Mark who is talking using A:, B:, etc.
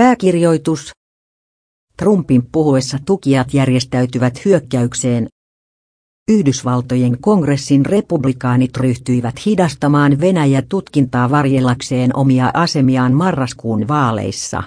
A: Pääkirjoitus. Trumpin puhuessa tukijat järjestäytyvät hyökkäykseen. Yhdysvaltojen kongressin republikaanit ryhtyivät hidastamaan Venäjä tutkintaa varjellakseen omia asemiaan marraskuun vaaleissa.